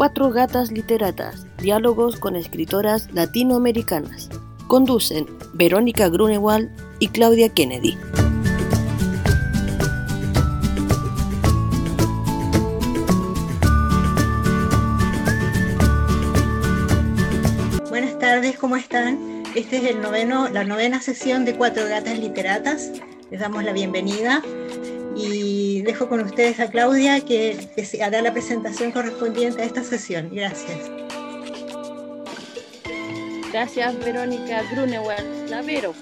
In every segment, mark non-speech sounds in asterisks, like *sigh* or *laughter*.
Cuatro Gatas Literatas, diálogos con escritoras latinoamericanas. Conducen Verónica Grunewald y Claudia Kennedy. Buenas tardes, ¿cómo están? Este es el noveno, la novena sesión de Cuatro Gatas Literatas. Les damos la bienvenida y dejo con ustedes a Claudia que, hará la presentación correspondiente a esta sesión. Gracias. Gracias Verónica Grunewald, la Vero,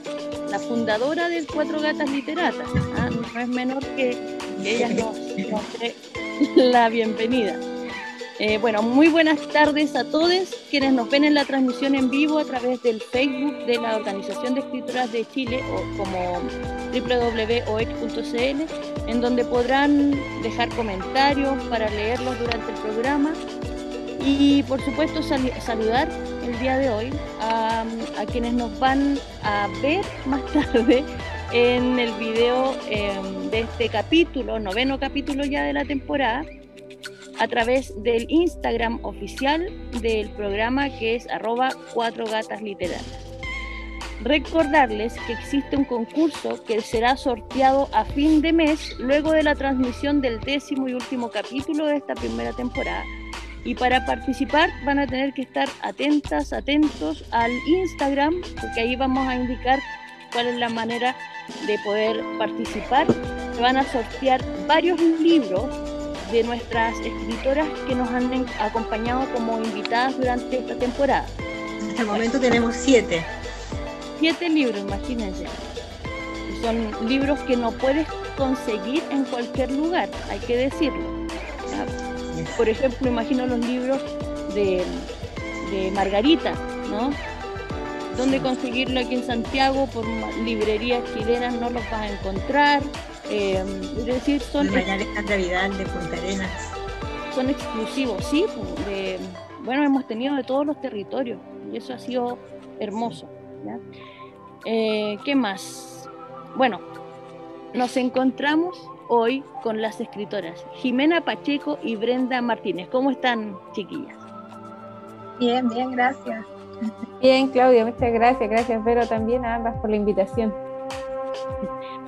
la fundadora del Cuatro Gatas Literatas. ¿ah? No es menor que, ella nos, dé la bienvenida. Eh, bueno, muy buenas tardes a todos quienes nos ven en la transmisión en vivo a través del Facebook de la Organización de Escritoras de Chile o como www.oec.cl, en donde podrán dejar comentarios para leerlos durante el programa y por supuesto saludar el día de hoy a, quienes nos van a ver más *laughs* tarde en el video em, de este capítulo, noveno capítulo ya de la temporada, a través del Instagram oficial del programa que es arroba cuatro gatas. Recordarles que existe un concurso que será sorteado a fin de mes luego de la transmisión del décimo y último capítulo de esta primera temporada. Y para participar van a tener que estar atentas, atentos al Instagram, porque ahí vamos a indicar cuál es la manera de poder participar. Se van a sortear varios libros de nuestras escritoras que nos han acompañado como invitadas durante esta temporada. En este momento tenemos siete siete libros, imagínense. Son libros que no puedes conseguir en cualquier lugar, hay que decirlo. Por ejemplo, imagino los libros de, Margarita, ¿no? ¿Dónde conseguirlo aquí en Santiago? Por librerías chilenas no los vas a encontrar. Eh, es decir, son... De de Punta Arenas. Son exclusivos, sí. De, bueno, hemos tenido de todos los territorios y eso ha sido hermoso. Eh, ¿Qué más? Bueno, nos encontramos hoy con las escritoras Jimena Pacheco y Brenda Martínez. ¿Cómo están, chiquillas? Bien, bien, gracias. Bien, Claudia, muchas gracias. Gracias, Vero, también a ambas por la invitación.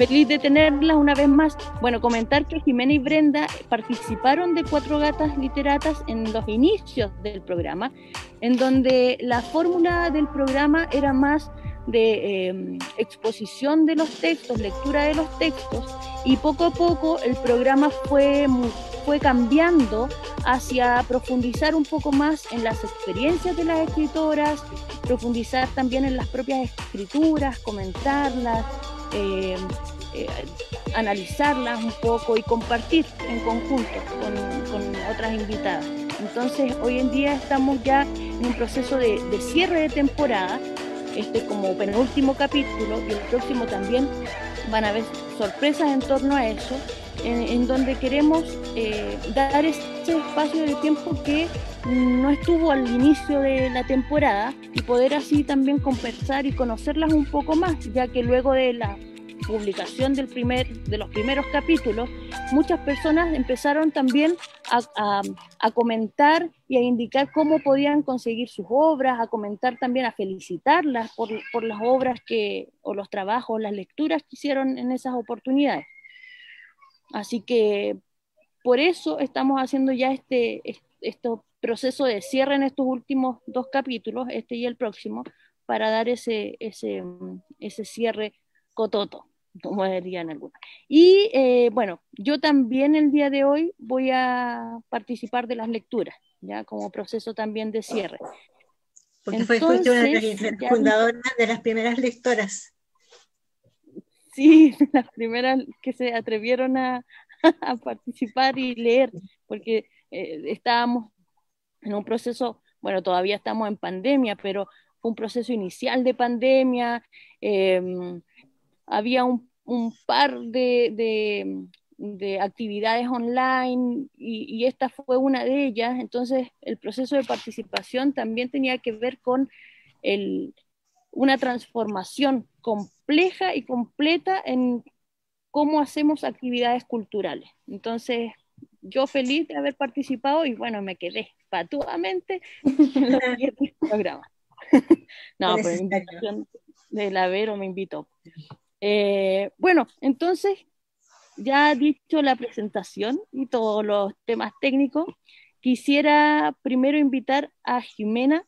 Feliz de tenerlas una vez más. Bueno, comentar que Jimena y Brenda participaron de Cuatro Gatas Literatas en los inicios del programa, en donde la fórmula del programa era más de em, exposición de los textos, lectura de los textos, y poco a poco el programa fue, fue cambiando hacia profundizar un poco más en las experiencias de las escritoras, profundizar también en las propias escrituras, comentarlas, eh, eh, analizarlas un poco y compartir en conjunto con, otras invitadas. Entonces, hoy en día estamos ya en un proceso de, cierre de temporada, este como penúltimo capítulo y el próximo también van a haber sorpresas en torno a eso, en, donde queremos eh, dar ese espacio de tiempo que no estuvo al inicio de la temporada y poder así también conversar y conocerlas un poco más, ya que luego de la publicación del primer, de los primeros capítulos, muchas personas empezaron también a, comentar y a indicar cómo podían conseguir sus obras, a comentar también, a felicitarlas por, por las obras que, o los trabajos, las lecturas que hicieron en esas oportunidades. Así que por eso estamos haciendo ya este, este proceso de cierre en estos últimos dos capítulos, este y el próximo, para dar ese, ese, ese cierre cototo como dirían algunos. Y eh, bueno, yo también el día de hoy voy a participar de las lecturas, ya como proceso también de cierre. Porque fue una de las fundadoras de las primeras lectoras. Sí, las primeras que se atrevieron a, *laughs* a participar y leer, porque eh, estábamos en un proceso, bueno, todavía estamos en pandemia, pero fue un proceso inicial de pandemia, eh, había un, par de, actividades online y, esta fue una de ellas. Entonces, el proceso de participación también tenía que ver con una transformación compleja y completa en cómo hacemos actividades culturales. Entonces, yo feliz de haber participado y bueno, me quedé patuamente en *laughs* los siguientes programas. *laughs* no, pero la invitación de la Vero me invitó. Eh, bueno, entonces, ya dicho la presentación y todos los temas técnicos, quisiera primero invitar a Jimena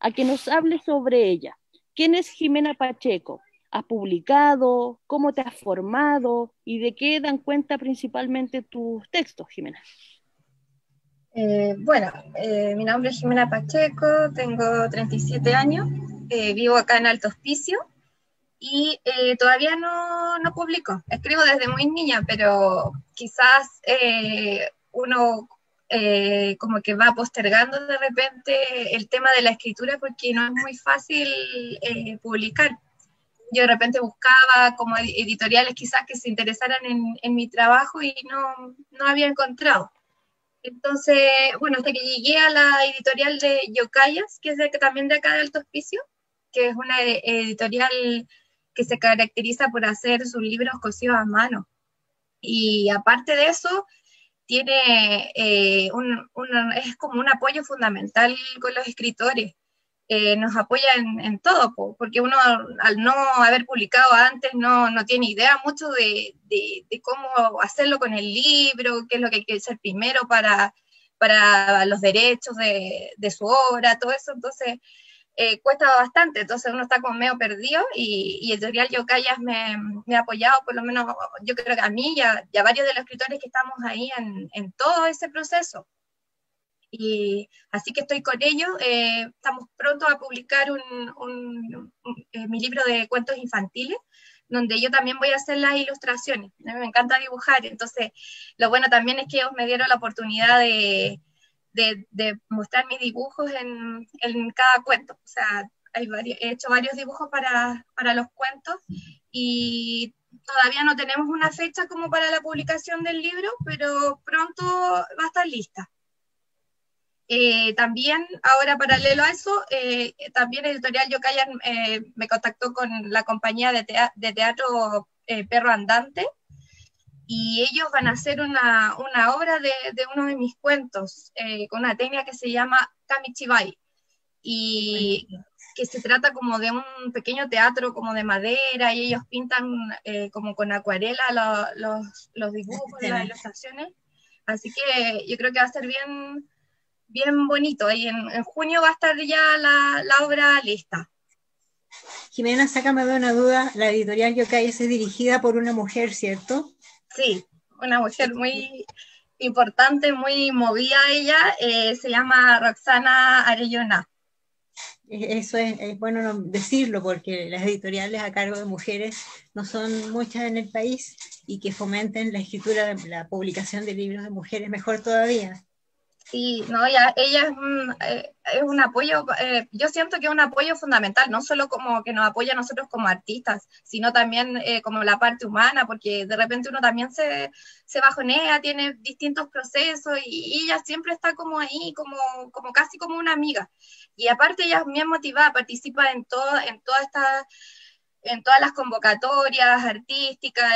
a que nos hable sobre ella. ¿Quién es Jimena Pacheco? ¿Has publicado? ¿Cómo te has formado? ¿Y de qué dan cuenta principalmente tus textos, Jimena? Eh, bueno, eh, mi nombre es Jimena Pacheco, tengo 37 años, eh, vivo acá en Alto Hospicio y todavía no, no, publico. Escribo desde muy niña, pero quizás uno como que va postergando de repente el tema de la escritura porque no es muy fácil publicar. Yo de repente buscaba como editoriales quizás que se interesaran en, mi trabajo y no, no había encontrado. Entonces, bueno, hasta que llegué a la editorial de Yocayas, que es también de acá de Alto Hospicio, que es una e, editorial que se caracteriza por hacer sus libros cosidos a mano. Y aparte de eso, tiene eh, un, es como un apoyo fundamental con los escritores. Eh, nos apoya en, todo, porque uno al no haber publicado antes no, no tiene idea mucho de, de, cómo hacerlo con el libro, qué es lo que hay que hacer primero para, para los derechos de, de su obra, todo eso, entonces eh, cuesta bastante, entonces uno está como medio perdido y, y Editorial Yocayas me, me, ha apoyado, por lo menos yo creo que a mí y a, y a varios de los escritores que estamos ahí en, en todo ese proceso. Y así que estoy con ellos. Eh, estamos pronto a publicar un, eh, mi libro de cuentos infantiles, donde yo también voy a hacer las ilustraciones. A mí me encanta dibujar, entonces lo bueno también es que ellos me dieron la oportunidad de, de, mostrar mis dibujos en, en, cada cuento. O sea, hay he hecho varios dibujos para, para los cuentos y todavía no tenemos una fecha como para la publicación del libro, pero pronto va a estar lista. Eh, también, ahora paralelo a eso, eh, también Editorial Yokayan eh, me contactó con la compañía de, teatro Perro Andante y ellos van a hacer una, una obra de, de, uno de mis cuentos con una técnica que se llama Kamichibai y que se trata como de un pequeño teatro como de madera y ellos pintan como con acuarela los, los dibujos, las ilustraciones. Así que yo creo que va a ser bien bien bonito. Y en, junio va a estar ya la, la, obra lista. Jimena, sácame de una duda, la editorial Yokai es dirigida por una mujer, ¿cierto? Sí, una mujer muy importante, muy movida ella, eh, se llama Roxana Arellona. Eso es, es, bueno decirlo porque las editoriales a cargo de mujeres no son muchas en el país y que fomenten la escritura, la publicación de libros de mujeres mejor todavía. Sí, no, ella, ella es, un, eh, es un apoyo, eh, yo siento que es un apoyo fundamental, no solo como que nos apoya a nosotros como artistas, sino también eh, como la parte humana, porque de repente uno también se, se bajonea, tiene distintos procesos y, ella siempre está como ahí, como, como casi como una amiga. Y aparte ella es bien motivada, participa en, todo, en todas estas en todas las convocatorias artísticas,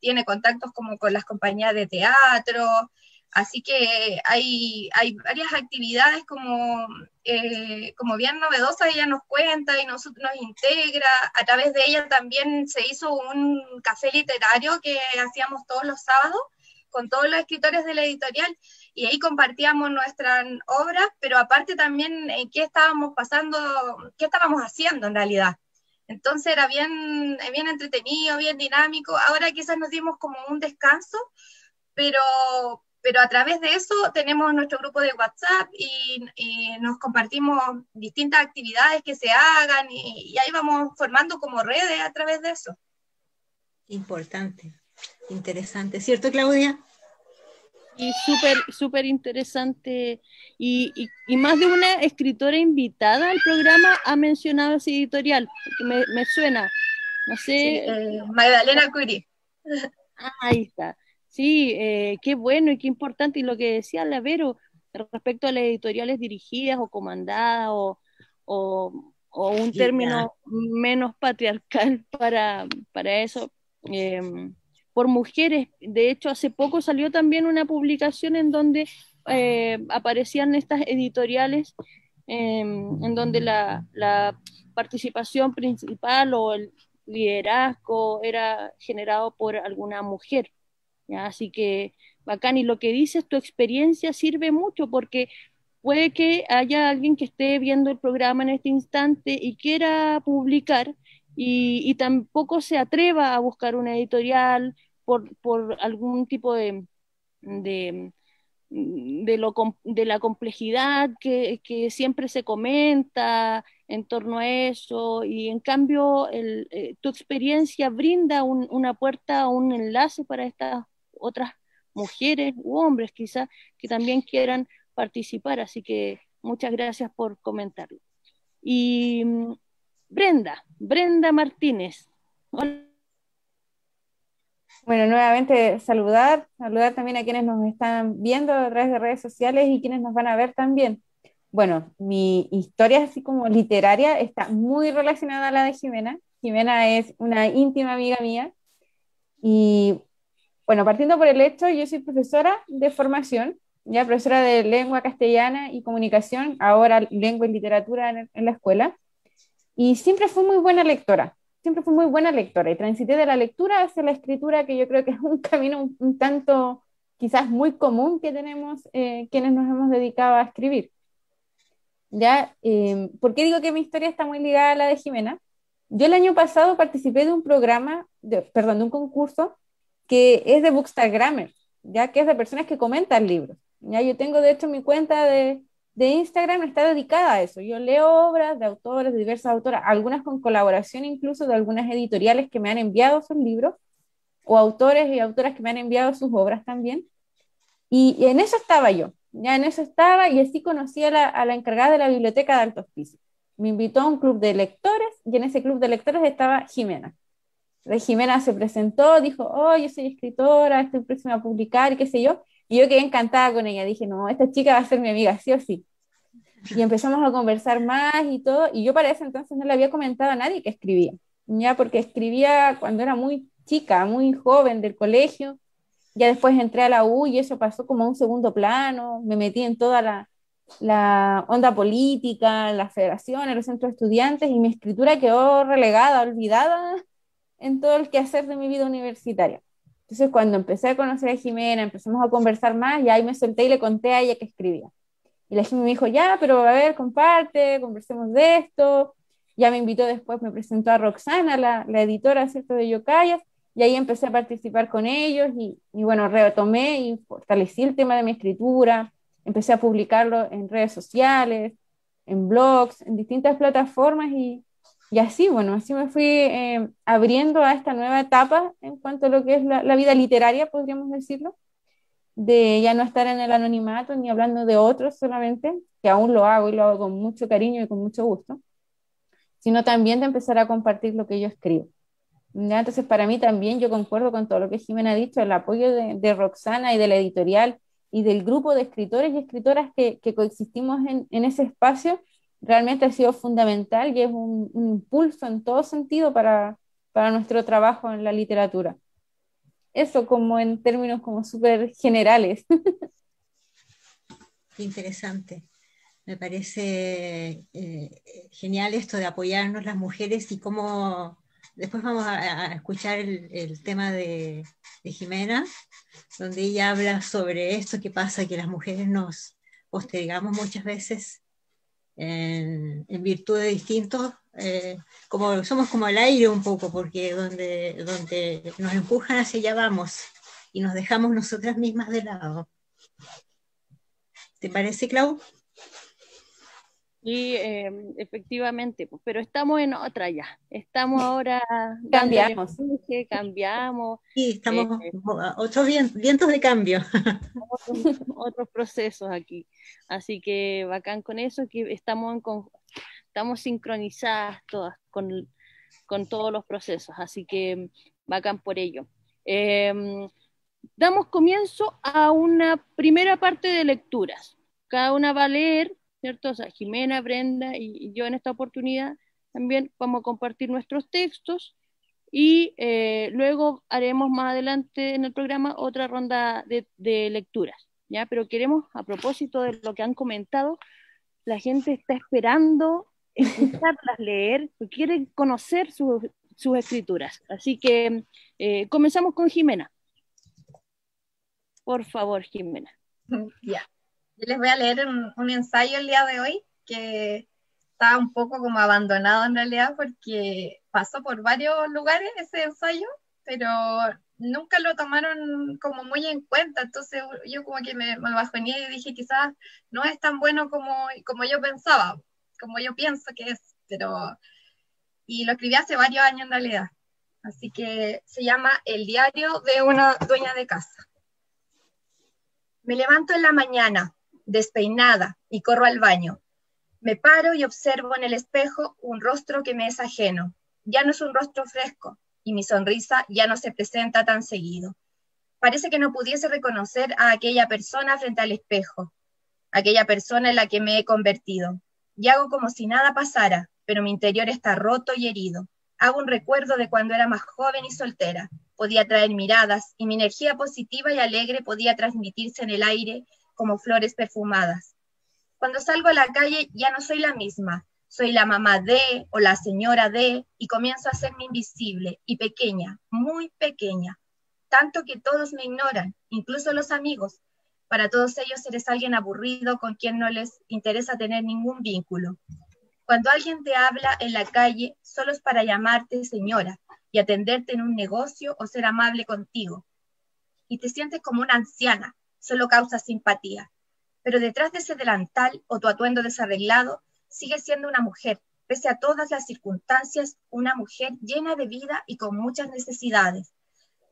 tiene contactos como con las compañías de teatro, Así que hay, hay varias actividades como, eh, como bien novedosas, ella nos cuenta y nos, nos integra. A través de ella también se hizo un café literario que hacíamos todos los sábados con todos los escritores de la editorial y ahí compartíamos nuestras obras, pero aparte también en qué estábamos pasando, qué estábamos haciendo en realidad. Entonces era bien, bien entretenido, bien dinámico. Ahora quizás nos dimos como un descanso, pero, pero a través de eso tenemos nuestro grupo de WhatsApp y, nos compartimos distintas actividades que se hagan y, ahí vamos formando como redes a través de eso. Importante, interesante, ¿cierto Claudia? Y súper, súper interesante. Y, y, más de una escritora invitada al programa ha mencionado ese editorial, porque me, me suena. No sé. Eh, Magdalena Curie. Ah, ahí está. Sí, eh, qué bueno y qué importante. Y lo que decía Lavero respecto a las editoriales dirigidas o comandadas o, un término menos patriarcal para, para eso. Em, por mujeres. De hecho, hace poco salió también una publicación en donde eh, aparecían estas editoriales em, en donde la, la, participación principal o el liderazgo era generado por alguna mujer. Así que bacán, y lo que dices, tu experiencia sirve mucho porque puede que haya alguien que esté viendo el programa en este instante y quiera publicar y, tampoco se atreva a buscar una editorial por, por algún tipo de, de, de, lo, de la complejidad que, que, siempre se comenta en torno a eso y en cambio eh, tu experiencia brinda un, una puerta, un enlace para estas otras mujeres u hombres quizás que también quieran participar, así que muchas gracias por comentarlo. Y mm, Brenda, Brenda Martínez. Bueno, nuevamente saludar, saludar también a quienes nos están viendo a través de redes sociales y quienes nos van a ver también. Bueno, mi historia así como literaria está muy relacionada a la de Jimena. Jimena es una íntima amiga mía y bueno, partiendo por el hecho, yo soy profesora de formación ya profesora de lengua castellana y comunicación, ahora lengua y literatura en, la escuela, y siempre fui muy buena lectora, siempre fui muy buena lectora, y transité de la lectura hacia la escritura, que yo creo que es un camino un, tanto quizás muy común que tenemos eh, quienes nos hemos dedicado a escribir. ¿Ya? Eh, ¿Por qué digo que mi historia está muy ligada a la de Jimena? Yo el año pasado participé de un programa, de, perdón, de un concurso que es de Bookstagram, Grammar, ya que es de personas que comentan libros. Ya yo tengo, de hecho, mi cuenta de, de Instagram está dedicada a eso. Yo leo obras de autores, de diversas autoras, algunas con colaboración incluso de algunas editoriales que me han enviado sus libros, o autores y autoras que me han enviado sus obras también. Y, en eso estaba yo, ya en eso estaba, y así conocí a la, a la encargada de la biblioteca de Altos Pisos. Me invitó a un club de lectores, y en ese club de lectores estaba Jimena. De Jimena se presentó, dijo, oh, yo soy escritora, estoy próxima a publicar, y qué sé yo, y yo quedé encantada con ella, dije, no, esta chica va a ser mi amiga, sí o sí. Y empezamos a conversar más y todo, y yo para ese entonces no le había comentado a nadie que escribía, ya porque escribía cuando era muy chica, muy joven del colegio, ya después entré a la U y eso pasó como a un segundo plano, me metí en toda la, la onda política, las federaciones, los centros de estudiantes, y mi escritura quedó relegada, olvidada en todo el quehacer de mi vida universitaria. Entonces, cuando empecé a conocer a Jimena, empezamos a conversar más, y ahí me solté y le conté a ella que escribía. Y la Jimena me dijo, ya, pero a ver, comparte, conversemos de esto. Ya me invitó después, me presentó a Roxana, la, la editora, ¿cierto?, de Yocayas, y ahí empecé a participar con ellos, y, y bueno, retomé y fortalecí el tema de mi escritura, empecé a publicarlo en redes sociales, en blogs, en distintas plataformas, y, y así, bueno, así me fui eh, abriendo a esta nueva etapa en cuanto a lo que es la, vida literaria, podríamos decirlo, de ya no estar en el anonimato ni hablando de otros solamente, que aún lo hago y lo hago con mucho cariño y con mucho gusto, sino también de empezar a compartir lo que yo escribo. Entonces, para mí también yo concuerdo con todo lo que Jimena ha dicho, el apoyo de, Roxana y de la editorial y del grupo de escritores y escritoras que, coexistimos en ese espacio realmente ha sido fundamental y es un, impulso en todo sentido para, para, nuestro trabajo en la literatura. Eso como en términos como súper generales. *laughs* Qué interesante. Me parece eh, genial esto de apoyarnos las mujeres y cómo después vamos a, escuchar el, tema de, de, Jimena, donde ella habla sobre esto que pasa, que las mujeres nos postergamos muchas veces en, virtud de distintos, eh, como somos como el aire un poco, porque donde, donde nos empujan hacia allá vamos y nos dejamos nosotras mismas de lado. ¿Te parece, Clau? Y em, efectivamente, pues, pero estamos en otra ya. Estamos ahora. Cambiamos. cambiamos. Sí, estamos eh, otros vientos de cambio. Otros, procesos aquí. Así que bacán con eso, que estamos, en, estamos sincronizadas todas con, con todos los procesos. Así que bacán por ello. Em, damos comienzo a una primera parte de lecturas. Cada una va a leer ¿cierto? O sea, Jimena, Brenda y, yo en esta oportunidad también vamos a compartir nuestros textos y eh, luego haremos más adelante en el programa otra ronda de, lecturas, ¿ya? Pero queremos, a propósito de lo que han comentado, la gente está esperando escucharlas leer, quiere conocer sus escrituras. Así que eh, comenzamos con Jimena. Por favor, Jimena. Ya. Yo les voy a leer un, ensayo el día de hoy que está un poco como abandonado en realidad porque pasó por varios lugares ese ensayo, pero nunca lo tomaron como muy en cuenta. Entonces yo como que me, me bajoneé y dije quizás no es tan bueno como, como yo pensaba, como yo pienso que es, pero... Y lo escribí hace varios años en realidad. Así que se llama El diario de una dueña de casa. Me levanto en la mañana, despeinada, y corro al baño. Me paro y observo en el espejo un rostro que me es ajeno. Ya no es un rostro fresco, y mi sonrisa ya no se presenta tan seguido. Parece que no pudiese reconocer a aquella persona frente al espejo, aquella persona en la que me he convertido. Y hago como si nada pasara, pero mi interior está roto y herido. Hago un recuerdo de cuando era más joven y soltera, podía traer miradas y mi energía positiva y alegre podía transmitirse en el aire como flores perfumadas. Cuando salgo a la calle ya no soy la misma, soy la mamá de o la señora de y comienzo a hacerme invisible y pequeña, muy pequeña, tanto que todos me ignoran, incluso los amigos. Para todos ellos eres alguien aburrido con quien no les interesa tener ningún vínculo. Cuando alguien te habla en la calle, solo es para llamarte señora, y atenderte en un negocio o ser amable contigo. Y te sientes como una anciana, solo causa simpatía. Pero detrás de ese delantal o tu atuendo desarreglado, sigues siendo una mujer, pese a todas las circunstancias, una mujer llena de vida y con muchas necesidades.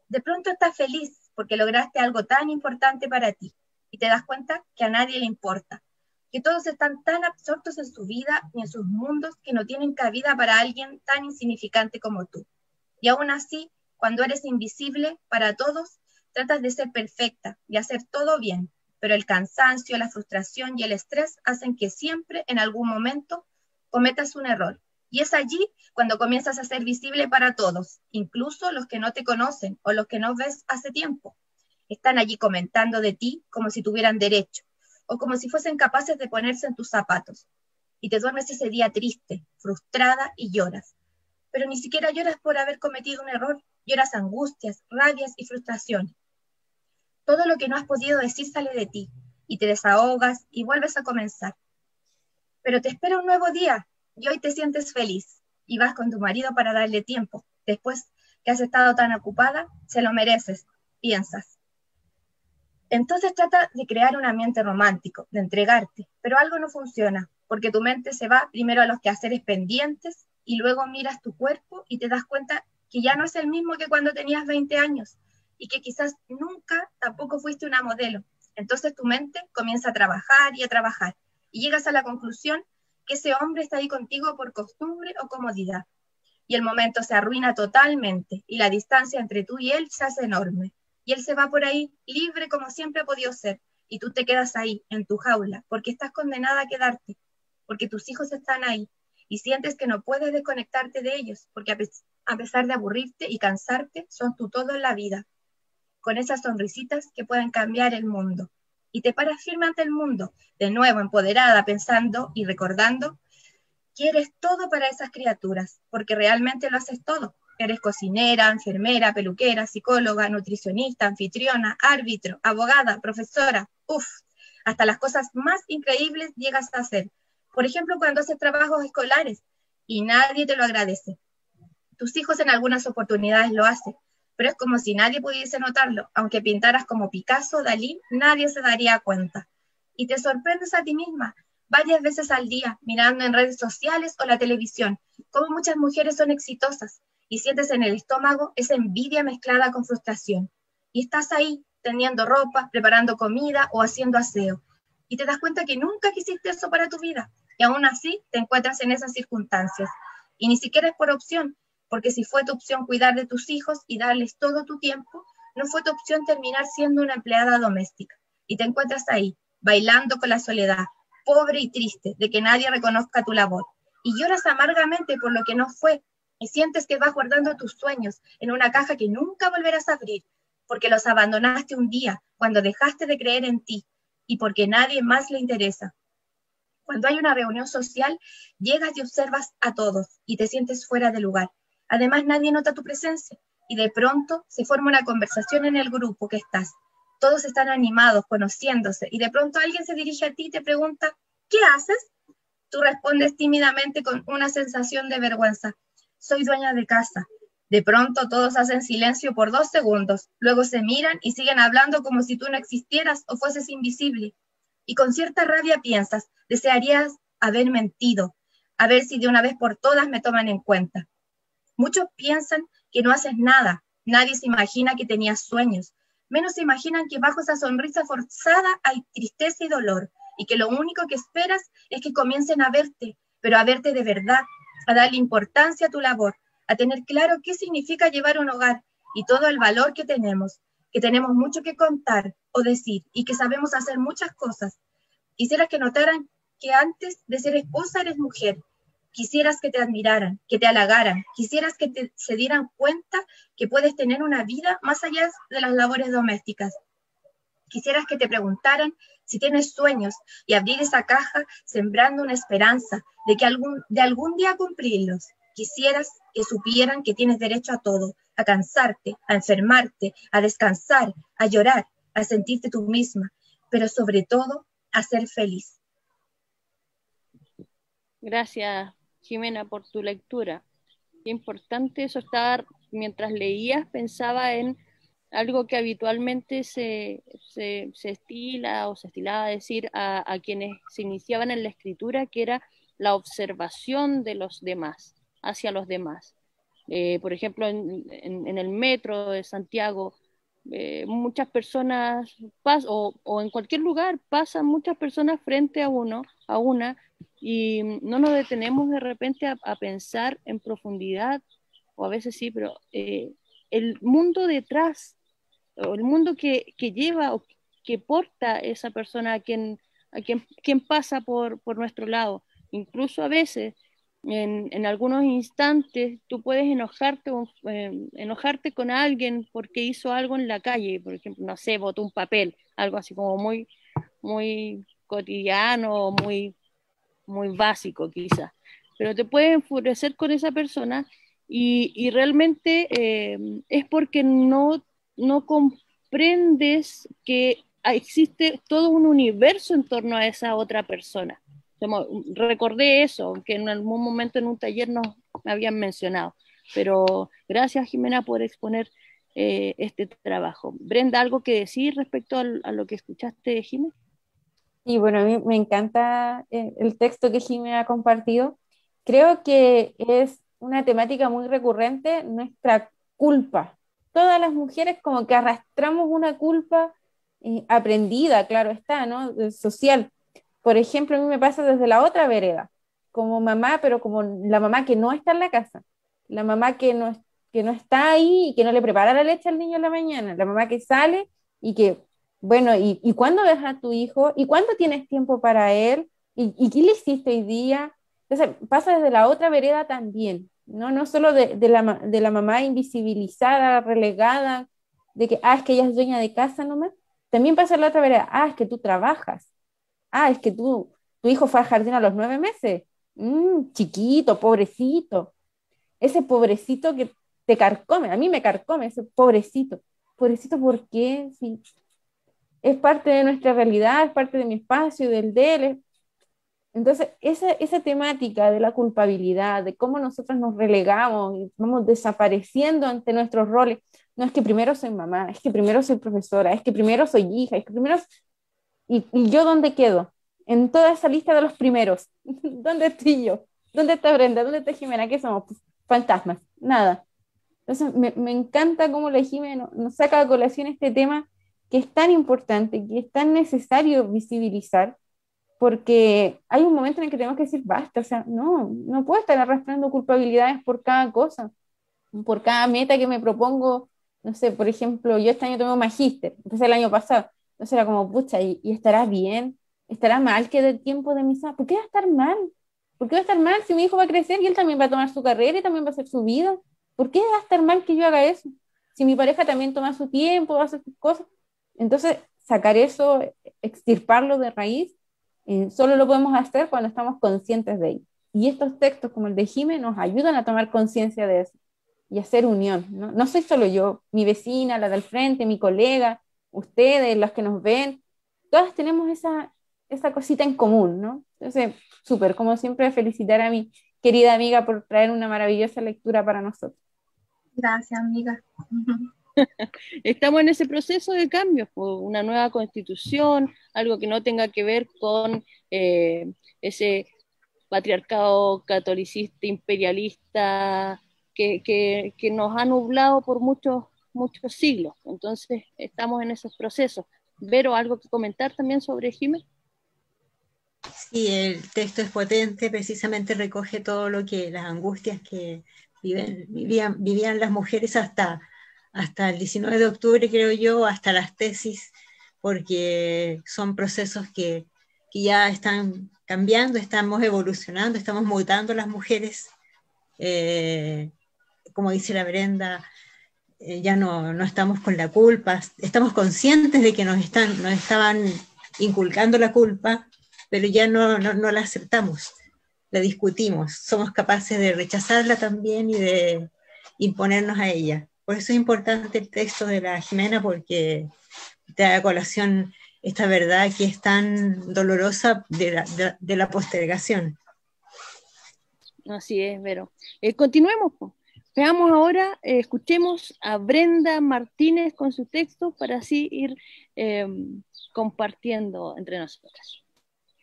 De pronto estás feliz porque lograste algo tan importante para ti y te das cuenta que a nadie le importa, que todos están tan absortos en su vida y en sus mundos que no tienen cabida para alguien tan insignificante como tú. Y aún así, cuando eres invisible para todos, tratas de ser perfecta y hacer todo bien, pero el cansancio, la frustración y el estrés hacen que siempre, en algún momento, cometas un error. Y es allí cuando comienzas a ser visible para todos, incluso los que no te conocen o los que no ves hace tiempo. Están allí comentando de ti como si tuvieran derecho o como si fuesen capaces de ponerse en tus zapatos. Y te duermes ese día triste, frustrada y lloras pero ni siquiera lloras por haber cometido un error, lloras angustias, rabias y frustraciones. Todo lo que no has podido decir sale de ti y te desahogas y vuelves a comenzar. Pero te espera un nuevo día y hoy te sientes feliz y vas con tu marido para darle tiempo. Después que has estado tan ocupada, se lo mereces, piensas. Entonces trata de crear un ambiente romántico, de entregarte, pero algo no funciona, porque tu mente se va primero a los quehaceres pendientes y luego miras tu cuerpo y te das cuenta que ya no es el mismo que cuando tenías 20 años y que quizás nunca tampoco fuiste una modelo. Entonces tu mente comienza a trabajar y a trabajar y llegas a la conclusión que ese hombre está ahí contigo por costumbre o comodidad. Y el momento se arruina totalmente y la distancia entre tú y él se hace enorme. Y él se va por ahí libre como siempre ha podido ser. Y tú te quedas ahí, en tu jaula, porque estás condenada a quedarte, porque tus hijos están ahí, y sientes que no puedes desconectarte de ellos, porque a, pesar de aburrirte y cansarte, son tu todo en la vida, con esas sonrisitas que pueden cambiar el mundo. Y te paras firme ante el mundo, de nuevo empoderada, pensando y recordando que eres todo para esas criaturas, porque realmente lo haces todo. Eres cocinera, enfermera, peluquera, psicóloga, nutricionista, anfitriona, árbitro, abogada, profesora, uff, hasta las cosas más increíbles llegas a hacer, por ejemplo, cuando haces trabajos escolares y nadie te lo agradece. Tus hijos en algunas oportunidades lo hacen, pero es como si nadie pudiese notarlo. Aunque pintaras como Picasso, Dalí, nadie se daría cuenta. Y te sorprendes a ti misma varias veces al día, mirando en redes sociales o la televisión, cómo muchas mujeres son exitosas y sientes en el estómago esa envidia mezclada con frustración. Y estás ahí, tendiendo ropa, preparando comida o haciendo aseo. Y te das cuenta que nunca quisiste eso para tu vida y aún así te encuentras en esas circunstancias. Y ni siquiera es por opción, porque si fue tu opción cuidar de tus hijos y darles todo tu tiempo, no fue tu opción terminar siendo una empleada doméstica. Y te encuentras ahí, bailando con la soledad, pobre y triste de que nadie reconozca tu labor. Y lloras amargamente por lo que no fue, y sientes que vas guardando tus sueños en una caja que nunca volverás a abrir, porque los abandonaste un día cuando dejaste de creer en ti y porque nadie más le interesa. Cuando hay una reunión social, llegas y observas a todos y te sientes fuera de lugar. Además, nadie nota tu presencia y de pronto se forma una conversación en el grupo que estás. Todos están animados, conociéndose y de pronto alguien se dirige a ti y te pregunta, ¿qué haces? Tú respondes tímidamente con una sensación de vergüenza. Soy dueña de casa. De pronto todos hacen silencio por dos segundos, luego se miran y siguen hablando como si tú no existieras o fueses invisible. Y con cierta rabia piensas, desearías haber mentido, a ver si de una vez por todas me toman en cuenta. Muchos piensan que no haces nada, nadie se imagina que tenías sueños, menos se imaginan que bajo esa sonrisa forzada hay tristeza y dolor, y que lo único que esperas es que comiencen a verte, pero a verte de verdad, a darle importancia a tu labor, a tener claro qué significa llevar un hogar y todo el valor que tenemos, que tenemos mucho que contar o decir y que sabemos hacer muchas cosas. Quisieras que notaran que antes de ser esposa eres mujer. Quisieras que te admiraran, que te halagaran, quisieras que te, se dieran cuenta que puedes tener una vida más allá de las labores domésticas. Quisieras que te preguntaran si tienes sueños y abrir esa caja sembrando una esperanza de que algún, de algún día cumplirlos. Quisieras que supieran que tienes derecho a todo, a cansarte, a enfermarte, a descansar, a llorar, a sentirte tú misma, pero sobre todo a ser feliz. Gracias, Jimena, por tu lectura. Qué importante eso estar, mientras leías, pensaba en algo que habitualmente se, se, estila o se estilaba a decir a, quienes se iniciaban en la escritura, que era la observación de los demás, hacia los demás. Eh, por ejemplo, en, en, el metro de Santiago, eh, muchas personas, pas o, o, en cualquier lugar, pasan muchas personas frente a uno, a una, y no nos detenemos de repente a, pensar en profundidad, o a veces sí, pero eh, el mundo detrás o el mundo que, que, lleva o que porta esa persona a quien, a quien, quien pasa por, por nuestro lado. Incluso a veces, en, algunos instantes, tú puedes enojarte, eh, enojarte con alguien porque hizo algo en la calle, por ejemplo, no sé, botó un papel, algo así como muy, muy cotidiano, muy, muy básico quizás. Pero te puedes enfurecer con esa persona y, realmente eh, es porque no no comprendes que existe todo un universo en torno a esa otra persona. Recordé eso, que en algún momento en un taller nos habían mencionado, pero gracias Jimena por exponer eh, este trabajo. Brenda, ¿algo que decir respecto a, lo que escuchaste, Jimena? Y bueno, a mí me encanta eh, el texto que Jimena ha compartido. Creo que es una temática muy recurrente, nuestra culpa, todas las mujeres como que arrastramos una culpa eh, aprendida, claro está, ¿no? Social. Por ejemplo, a mí me pasa desde la otra vereda, como mamá, pero como la mamá que no está en la casa, la mamá que no, que no está ahí y que no le prepara la leche al niño en la mañana, la mamá que sale y que, bueno, ¿y, y cuándo ves a tu hijo? ¿Y cuándo tienes tiempo para él? ¿Y, ¿Y qué le hiciste hoy día? Entonces, pasa desde la otra vereda también. ¿no? No solo de, la, de la mamá invisibilizada, relegada, de que, ah, es que ella es dueña de casa nomás. También pasa la otra vereda, ah, es que tú trabajas. Ah, es que tú, tu hijo fue al jardín a los nueve meses. Mm, chiquito, pobrecito. Ese pobrecito que te carcome, a mí me carcome ese pobrecito. Pobrecito, ¿por qué? Sí. Es parte de nuestra realidad, es parte de mi espacio, del de él, entonces, esa, esa temática de la culpabilidad, de cómo nosotros nos relegamos y vamos desapareciendo ante nuestros roles, no es que primero soy mamá, es que primero soy profesora, es que primero soy hija, es que primero... ¿Y, y yo dónde quedo? En toda esa lista de los primeros. *laughs* ¿Dónde estoy yo? ¿Dónde está Brenda? ¿Dónde está Jimena? ¿Qué somos? Pues, fantasmas. Nada. Entonces, me, me encanta cómo la Jimena nos saca a colación este tema que es tan importante, que es tan necesario visibilizar porque hay un momento en el que tenemos que decir basta, o sea, no, no puedo estar arrastrando culpabilidades por cada cosa, por cada meta que me propongo, no sé, por ejemplo, yo este año tomé un magíster, empecé el año pasado, entonces era como, pucha, ¿y, estará bien? ¿Estará mal que dé tiempo de misa? ¿Por qué va a estar mal? ¿Por qué va a estar mal si mi hijo va a crecer y él también va a tomar su carrera y también va a hacer su vida? ¿Por qué va a estar mal que yo haga eso? Si mi pareja también toma su tiempo, va a hacer sus cosas. Entonces, sacar eso, extirparlo de raíz, eh, solo lo podemos hacer cuando estamos conscientes de ello. Y estos textos como el de Jime nos ayudan a tomar conciencia de eso y hacer unión. ¿no? no soy solo yo, mi vecina, la del frente, mi colega, ustedes, los que nos ven, todas tenemos esa, esa cosita en común, ¿no? Entonces, súper, como siempre, felicitar a mi querida amiga por traer una maravillosa lectura para nosotros. Gracias, amiga. *laughs* Estamos en ese proceso de cambio, una nueva constitución, algo que no tenga que ver con eh, ese patriarcado catolicista, imperialista, que, que, nos ha nublado por muchos, muchos siglos. Entonces, estamos en esos procesos. Vero, ¿algo que comentar también sobre Jiménez? Sí, el texto es potente, precisamente recoge todo lo que, las angustias que vivían, vivían las mujeres hasta, hasta el 19 de octubre, creo yo, hasta las tesis, porque son procesos que, que ya están cambiando, estamos evolucionando, estamos mutando las mujeres. Eh, como dice la Brenda, eh, ya no, no, estamos con la culpa, estamos conscientes de que nos, están, nos estaban inculcando la culpa, pero ya no, no, no la aceptamos, la discutimos, somos capaces de rechazarla también y de imponernos a ella. Por eso es importante el texto de la Jimena, porque da a colación esta verdad que es tan dolorosa de la, de, la postergación. Así es, Vero. Eh, continuemos. Veamos ahora, eh, escuchemos a Brenda Martínez con su texto para así ir eh, compartiendo entre nosotras.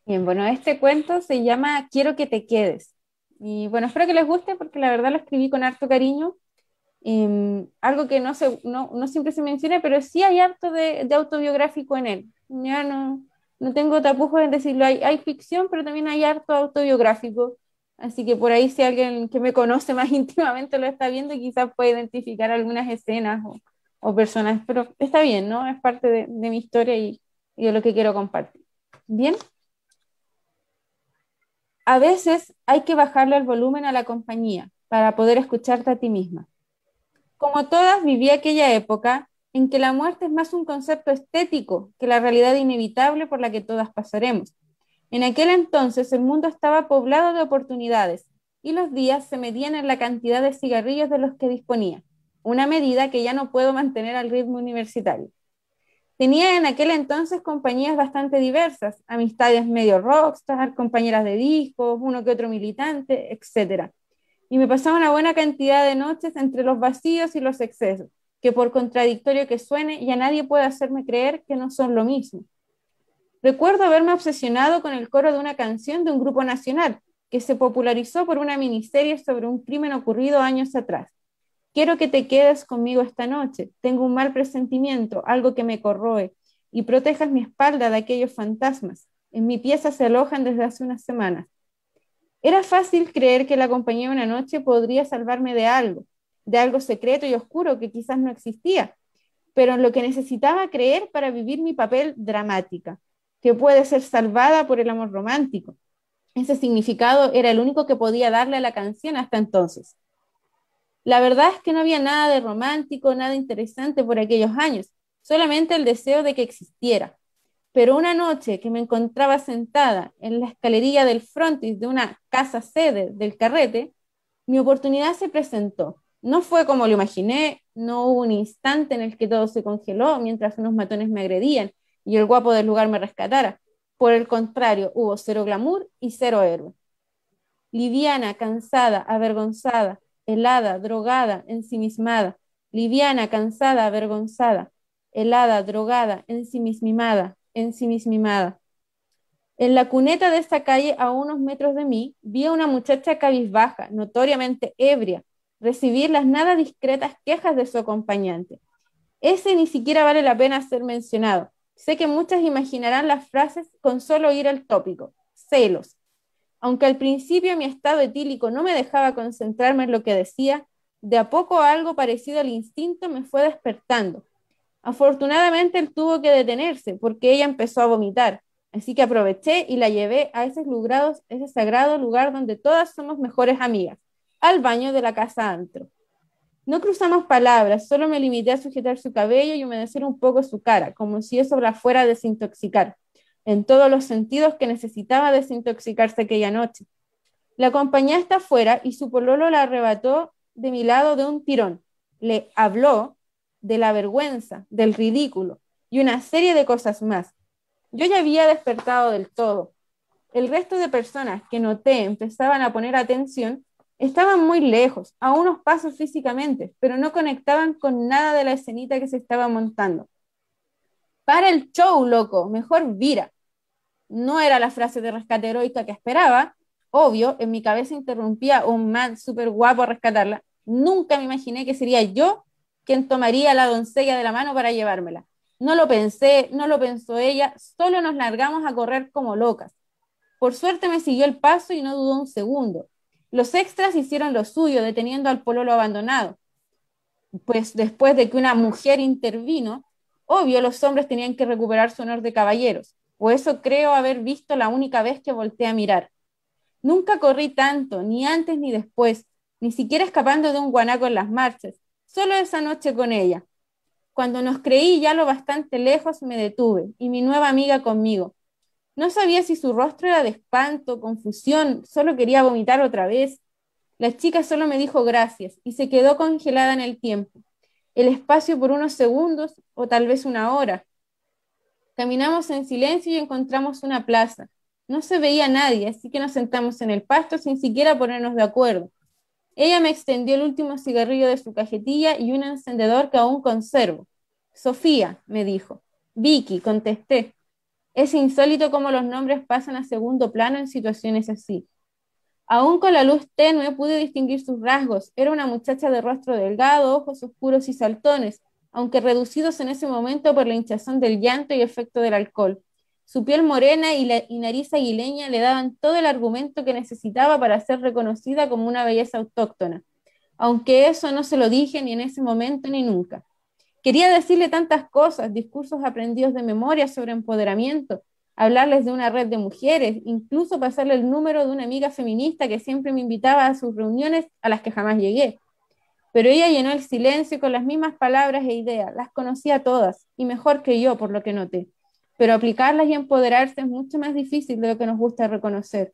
Bien, bueno, este cuento se llama Quiero que te quedes. Y bueno, espero que les guste porque la verdad lo escribí con harto cariño. Em, algo que no, se, no, no, siempre se menciona, pero sí hay harto de, de autobiográfico en él. Ya no, no tengo tapujos en decirlo, hay, hay ficción, pero también hay harto autobiográfico. Así que por ahí si alguien que me conoce más *laughs* íntimamente lo está viendo, quizás puede identificar algunas escenas o, personas, pero está bien, ¿no? Es parte de, de mi historia y, y, de lo que quiero compartir. Bien. A veces hay que bajarle el volumen a la compañía para poder escucharte a ti misma. Como todas, viví aquella época en que la muerte es más un concepto estético que la realidad inevitable por la que todas pasaremos en aquel entonces el mundo estaba poblado de oportunidades y los días se medían en la cantidad de cigarrillos de los que disponía, una medida que ya no puedo mantener al ritmo universitario. Tenía en aquel entonces compañías bastante diversas, amistades medio rockstar, compañeras de discos, uno que otro militante, etc. Y me pasaba una buena cantidad de noches entre los vacíos y los excesos, que por contradictorio que suene, ya nadie puede hacerme creer que no son lo mismo. Recuerdo haberme obsesionado con el coro de una canción de un grupo nacional que se popularizó por una miniserie sobre un crimen ocurrido años atrás. Quiero que te quedes conmigo esta noche. Tengo un mal presentimiento, algo que me corroe, y protejas mi espalda de aquellos fantasmas. En mi pieza se alojan desde hace unas semanas. Era fácil creer que la compañía una noche podría salvarme de algo, de algo secreto y oscuro que quizás no existía, pero en lo que necesitaba creer para vivir mi papel dramática que puede ser salvada por el amor romántico. Ese significado era el único que podía darle a la canción hasta entonces. La verdad es que no había nada de romántico, nada interesante por aquellos años, solamente el deseo de que existiera. Pero una noche que me encontraba sentada en la escalerilla del frontis de una casa sede del carrete, mi oportunidad se presentó. No fue como lo imaginé, no hubo un instante en el que todo se congeló mientras unos matones me agredían y el guapo del lugar me rescatara. Por el contrario, hubo cero glamour y cero héroe. Liviana, cansada, avergonzada, helada, drogada, ensimismada. Liviana, cansada, avergonzada, helada, drogada, ensimismada, ensimismada. En la cuneta de esta calle, a unos metros de mí, vi a una muchacha cabizbaja, notoriamente ebria, recibir las nada discretas quejas de su acompañante. Ese ni siquiera vale la pena ser mencionado. Sé que muchas imaginarán las frases con solo oír el tópico, celos. Aunque al principio mi estado etílico no me dejaba concentrarme en lo que decía, de a poco algo parecido al instinto me fue despertando. Afortunadamente él tuvo que detenerse porque ella empezó a vomitar, Así que aproveché y la llevé a ese, ese sagrado lugar donde todas somos mejores amigas, al baño de la casa antro. No cruzamos palabras, solo me limité a sujetar su cabello y humedecer un poco su cara, como si eso la fuera a desintoxicar, en todos los sentidos que necesitaba desintoxicarse aquella noche. La acompañé hasta afuera y su pololo la arrebató de mi lado de un tirón. Le habló de la vergüenza, del ridículo y una serie de cosas más. Yo ya había despertado del todo. El resto de personas que noté empezaban a poner atención Estaban muy lejos, a unos pasos físicamente, pero no conectaban con nada de la escenita que se estaba montando. Para el show, loco, mejor vira. No era la frase de rescate heroica que esperaba. Obvio, en mi cabeza interrumpía un man súper guapo a rescatarla. Nunca me imaginé que sería yo quien tomaría la doncella de la mano para llevármela. No lo pensé, no lo pensó ella, solo nos largamos a correr como locas. Por suerte me siguió el paso y no dudó un segundo. Los extras hicieron lo suyo, deteniendo al pololo abandonado. Pues después de que una mujer intervino, obvio los hombres tenían que recuperar su honor de caballeros, o eso creo haber visto la única vez que volteé a mirar. Nunca corrí tanto, ni antes ni después, ni siquiera escapando de un guanaco en las marchas, solo esa noche con ella. Cuando nos creí ya lo bastante lejos, me detuve, y mi nueva amiga conmigo, no sabía si su rostro era de espanto, confusión, solo quería vomitar otra vez. La chica solo me dijo gracias y se quedó congelada en el tiempo, el espacio por unos segundos o tal vez una hora. Caminamos en silencio y encontramos una plaza. No se veía nadie, así que nos sentamos en el pasto sin siquiera ponernos de acuerdo. Ella me extendió el último cigarrillo de su cajetilla y un encendedor que aún conservo. Sofía, me dijo. Vicky, contesté. Es insólito cómo los nombres pasan a segundo plano en situaciones así. Aún con la luz tenue pude distinguir sus rasgos. Era una muchacha de rostro delgado, ojos oscuros y saltones, aunque reducidos en ese momento por la hinchazón del llanto y efecto del alcohol. Su piel morena y, y, nariz aguileña le daban todo el argumento que necesitaba para ser reconocida como una belleza autóctona, aunque eso no se lo dije ni en ese momento ni nunca. Quería decirle tantas cosas, discursos aprendidos de memoria sobre empoderamiento, hablarles de una red de mujeres, incluso pasarle el número de una amiga feminista que siempre me invitaba a sus reuniones a las que jamás llegué. Pero ella llenó el silencio con las mismas palabras e ideas, las conocía todas, y mejor que yo, por lo que noté. Pero aplicarlas y empoderarse es mucho más difícil de lo que nos gusta reconocer.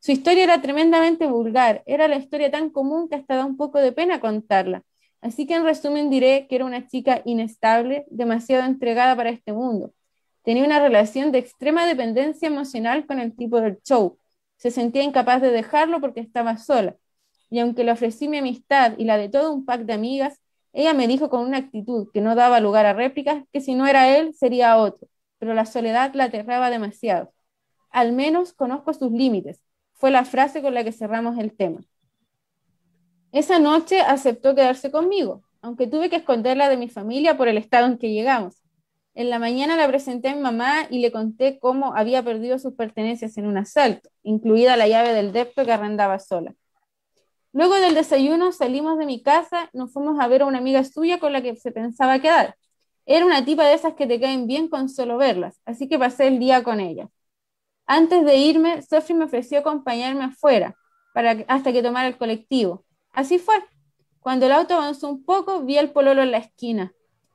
Su historia era tremendamente vulgar, era la historia tan común que hasta da un poco de pena contarla, Así que en resumen diré que era una chica inestable, demasiado entregada para este mundo. Tenía una relación de extrema dependencia emocional con el tipo del show. Se sentía incapaz de dejarlo porque estaba sola. Y aunque le ofrecí mi amistad y la de todo un pack de amigas, ella me dijo con una actitud que no daba lugar a réplicas que si no era él, sería otro. Pero la soledad la aterraba demasiado. Al menos conozco sus límites, fue la frase con la que cerramos el tema. Esa noche aceptó quedarse conmigo, aunque tuve que esconderla de mi familia por el estado en que llegamos. En la mañana la presenté a mi mamá y le conté cómo había perdido sus pertenencias en un asalto, incluida la llave del depto que arrendaba sola. Luego del desayuno salimos de mi casa, nos fuimos a ver a una amiga suya con la que se pensaba quedar. Era una tipa de esas que te caen bien con solo verlas, así que pasé el día con ella. Antes de irme, Sophie me ofreció acompañarme afuera para, hasta que tomara el colectivo. Así fue. Cuando el auto avanzó un poco, vi al pololo en la esquina.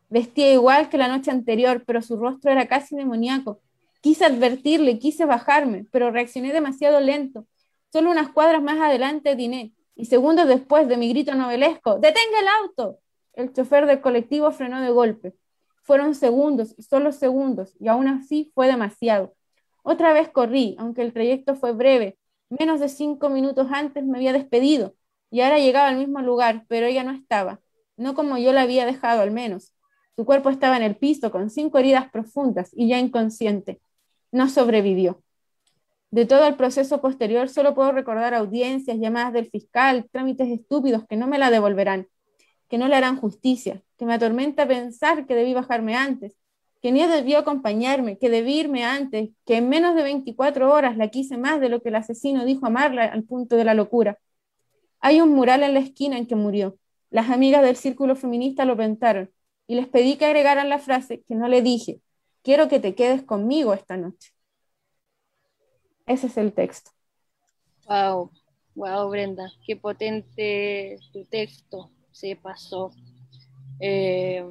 Vestía igual que la noche anterior, pero su rostro era casi demoníaco. Quise advertirle, quise bajarme, pero reaccioné demasiado lento. Solo unas cuadras más adelante atiné, y segundos después de mi grito novelesco, ¡detenga el auto! El chofer del colectivo frenó de golpe. Fueron segundos, solo segundos, y aún así fue demasiado. Otra vez corrí, aunque el trayecto fue breve. Menos de cinco minutos antes me había despedido y ahora llegaba al mismo lugar, pero ella no estaba, no como yo la había dejado al menos. Su cuerpo estaba en el piso con cinco heridas profundas y ya inconsciente. No sobrevivió. De todo el proceso posterior solo puedo recordar audiencias, llamadas del fiscal, trámites estúpidos que no me la devolverán, que no le harán justicia, que me atormenta pensar que debí bajarme antes, que ni debió acompañarme, que debí irme antes, que en menos de 24 horas la quise más de lo que el asesino dijo amarla al punto de la locura. Hay un mural en la esquina en que murió. Las amigas del círculo feminista lo pintaron y les pedí que agregaran la frase que no le dije, quiero que te quedes conmigo esta noche. Ese es el texto. Wow, wow, Brenda, qué potente tu texto, se pasó. Eh,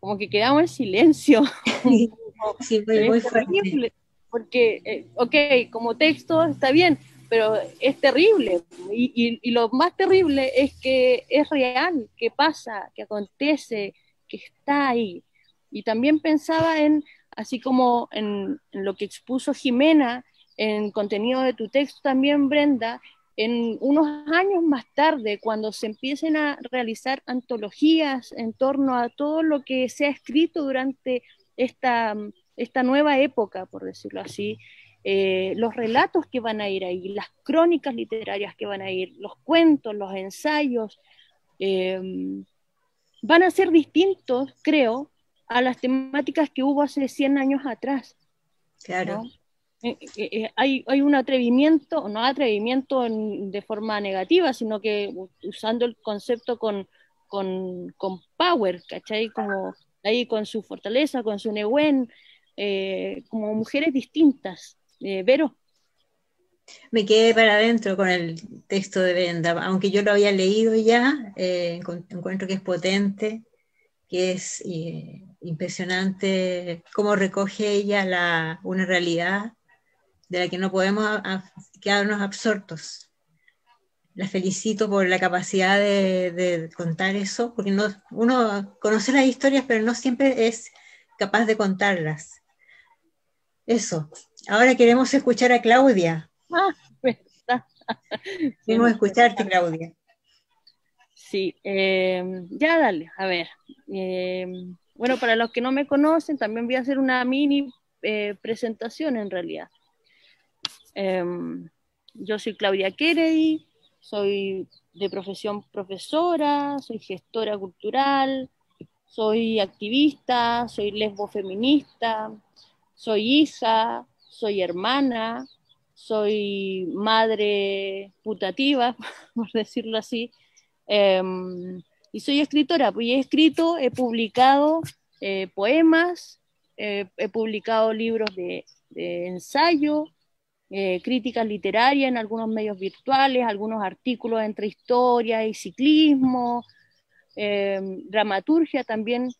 como que quedamos en silencio. Sí, *laughs* muy, muy fuerte. Porque, eh, ok, como texto está bien, pero es terrible. Y, y, lo más terrible es que es real, que pasa, que acontece, que está ahí. Y también pensaba en, así como en, lo que expuso Jimena, en contenido de tu texto también, Brenda, en unos años más tarde, cuando se empiecen a realizar antologías en torno a todo lo que se ha escrito durante esta, esta nueva época, por decirlo así, eh, los relatos que van a ir ahí, las crónicas literarias que van a ir, los cuentos, los ensayos, eh, van a ser distintos, creo, a las temáticas que hubo hace 100 años atrás. Claro. Eh, hay, hay, un atrevimiento, no atrevimiento de forma negativa, sino que usando el concepto con, con, con power, ¿cachai? Como ahí con su fortaleza, con su neuen, como mujeres distintas. Eh, Vero. Me quedé para adentro con el texto de Brenda, aunque yo lo había leído ya, eh, encuentro que es potente, que es eh, impresionante cómo recoge ella una realidad de la que no podemos quedarnos absortos. La felicito por la capacidad de, contar eso, porque no, uno conoce las historias, pero no siempre es capaz de contarlas. Eso, Ahora queremos escuchar a Claudia. *laughs* Ah, Queremos escucharte, Claudia. Sí, em, ya dale, a ver. Em, bueno, para los que no me conocen, también voy a hacer una mini eh, presentación en realidad. Em, yo soy Claudia Kennedy, soy de profesión profesora, soy gestora cultural, soy activista, soy lesbo feminista, soy hija, soy hermana, soy madre putativa, *laughs* por decirlo así, em, y soy escritora, pues he escrito, he publicado eh, poemas, he publicado libros de, ensayo, eh, críticas literarias en algunos medios virtuales, algunos artículos entre historia y ciclismo, em, dramaturgia también,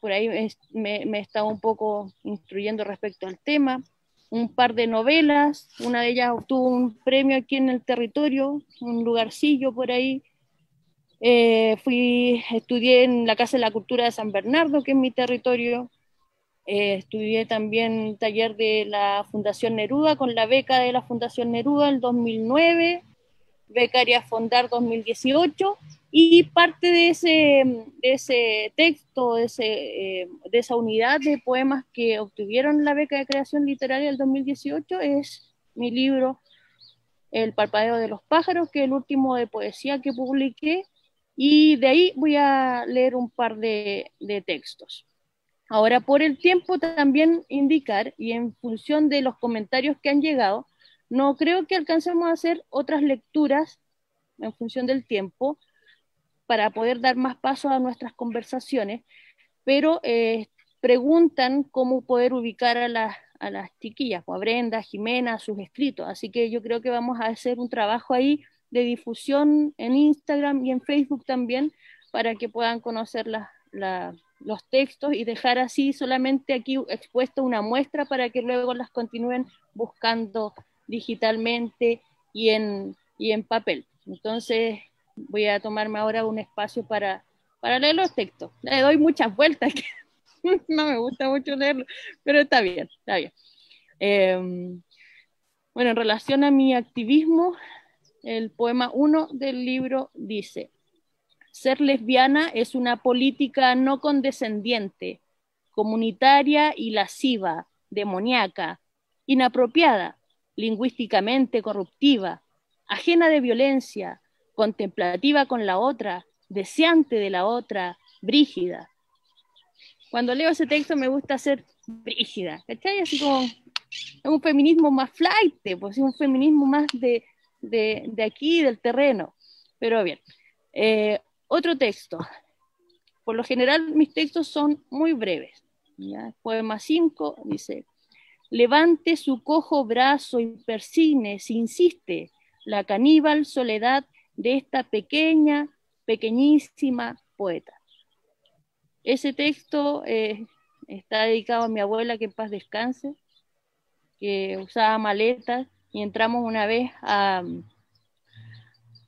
por ahí me, me he estado un poco instruyendo respecto al tema un par de novelas, una de ellas obtuvo un premio aquí en el territorio, un lugarcillo por ahí. Eh, fui, estudié en la Casa de la Cultura de San Bernardo, que es mi territorio. Eh, estudié también taller de la Fundación Neruda con la beca de la Fundación Neruda el 2009, becaria Fondar 2018 y parte de ese, ese texto, de, ese, eh, de esa unidad de poemas que obtuvieron la beca de creación literaria del 2018 es mi libro El parpadeo de los pájaros, que es el último de poesía que publiqué, y de ahí voy a leer un par de, de textos. Ahora, por el tiempo también indicar, y en función de los comentarios que han llegado, no creo que alcancemos a hacer otras lecturas en función del tiempo, para poder dar más paso a nuestras conversaciones, pero eh, preguntan cómo poder ubicar a las, a las chiquillas, pues, a Brenda, Jimena, sus escritos. Así que yo creo que vamos a hacer un trabajo ahí de difusión en Instagram y en Facebook también para que puedan conocer los textos y dejar así solamente aquí expuesto una muestra para que luego las continúen buscando digitalmente y en, y en papel. Entonces, voy a tomarme ahora un espacio para, para leer los textos. Le doy muchas vueltas, que *laughs* no me gusta mucho leerlo, pero está bien. Em, bueno, en relación a mi activismo, el poema 1 del libro dice, ser lesbiana es una política no condescendiente, comunitaria y lasciva, demoníaca, inapropiada, lingüísticamente corruptiva, ajena de violencia, contemplativa con la otra, deseante de la otra, brígida. Cuando leo ese texto me gusta ser brígida, ¿cachai? Así como un feminismo más flight, pues un feminismo más de, de, aquí, del terreno. Pero bien, eh, otro texto. Por lo general mis textos son muy breves. ¿ya? Poema 5 dice, levante su cojo brazo y persigne, si insiste, la caníbal soledad de esta pequeña, pequeñísima poeta. Ese texto eh, está dedicado a mi abuela, que en paz descanse, que usaba maletas y entramos una vez a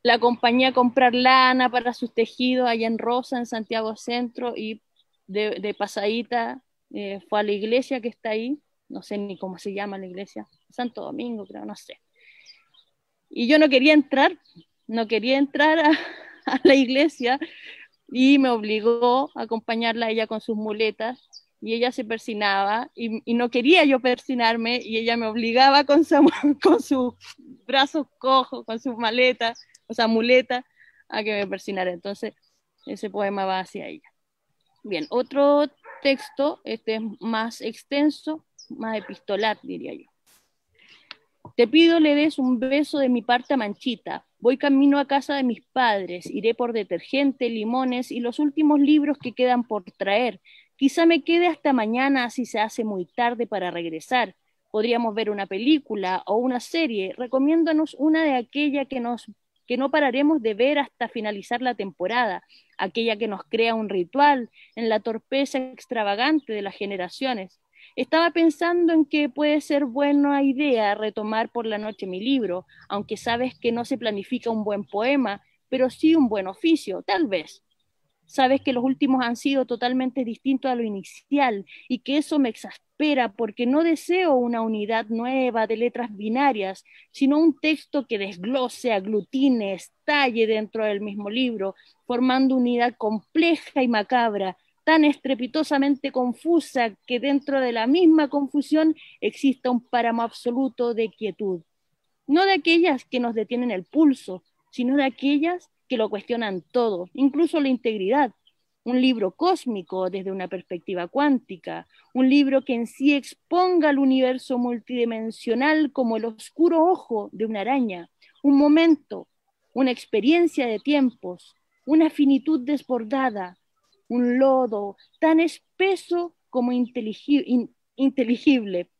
la compañía a comprar lana para sus tejidos allá en Rosa, en Santiago Centro, y de, pasadita eh, fue a la iglesia que está ahí, no sé ni cómo se llama la iglesia, Santo Domingo, creo, no sé. Y yo no quería entrar, no quería entrar *laughs* a, la iglesia y me obligó a acompañarla a ella con sus muletas y ella se persinaba y, no quería yo persinarme y ella me obligaba con, su, sus brazos cojos, con sus maletas, o sea, muleta, a que me persinara. Entonces, ese poema va hacia ella. Bien, otro texto, este es más extenso, más epistolar, diría yo. Te pido le des un beso de mi parte a Manchita. Voy camino a casa de mis padres. Iré por detergente, limones y los últimos libros que quedan por traer. Quizá me quede hasta mañana si se hace muy tarde para regresar. Podríamos ver una película o una serie. Recomiéndanos una de aquella que nos que no pararemos de ver hasta finalizar la temporada, aquella que nos crea un ritual en la torpeza extravagante de las generaciones. Estaba pensando en que puede ser buena idea retomar por la noche mi libro, aunque sabes que no se planifica un buen poema, pero sí un buen oficio, tal vez. Sabes que los últimos han sido totalmente distintos a lo inicial y que eso me exaspera porque no deseo una unidad nueva de letras binarias, sino un texto que desglose, aglutine, estalle dentro del mismo libro, formando unidad compleja y macabra, tan estrepitosamente confusa que dentro de la misma confusión exista un páramo absoluto de quietud. No de aquellas que nos detienen el pulso, sino de aquellas que lo cuestionan todo, incluso la integridad, un libro cósmico desde una perspectiva cuántica, un libro que en sí exponga al universo multidimensional como el oscuro ojo de una araña, un momento, una experiencia de tiempos, una finitud desbordada, un lodo tan espeso como inteligible,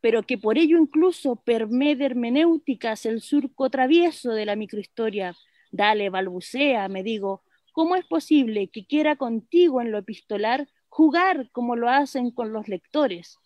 pero que por ello incluso permee de hermenéuticas el surco travieso de la microhistoria. Dale, balbucea, me digo, ¿Cómo es posible que quiera contigo en lo epistolar jugar como lo hacen con los lectores?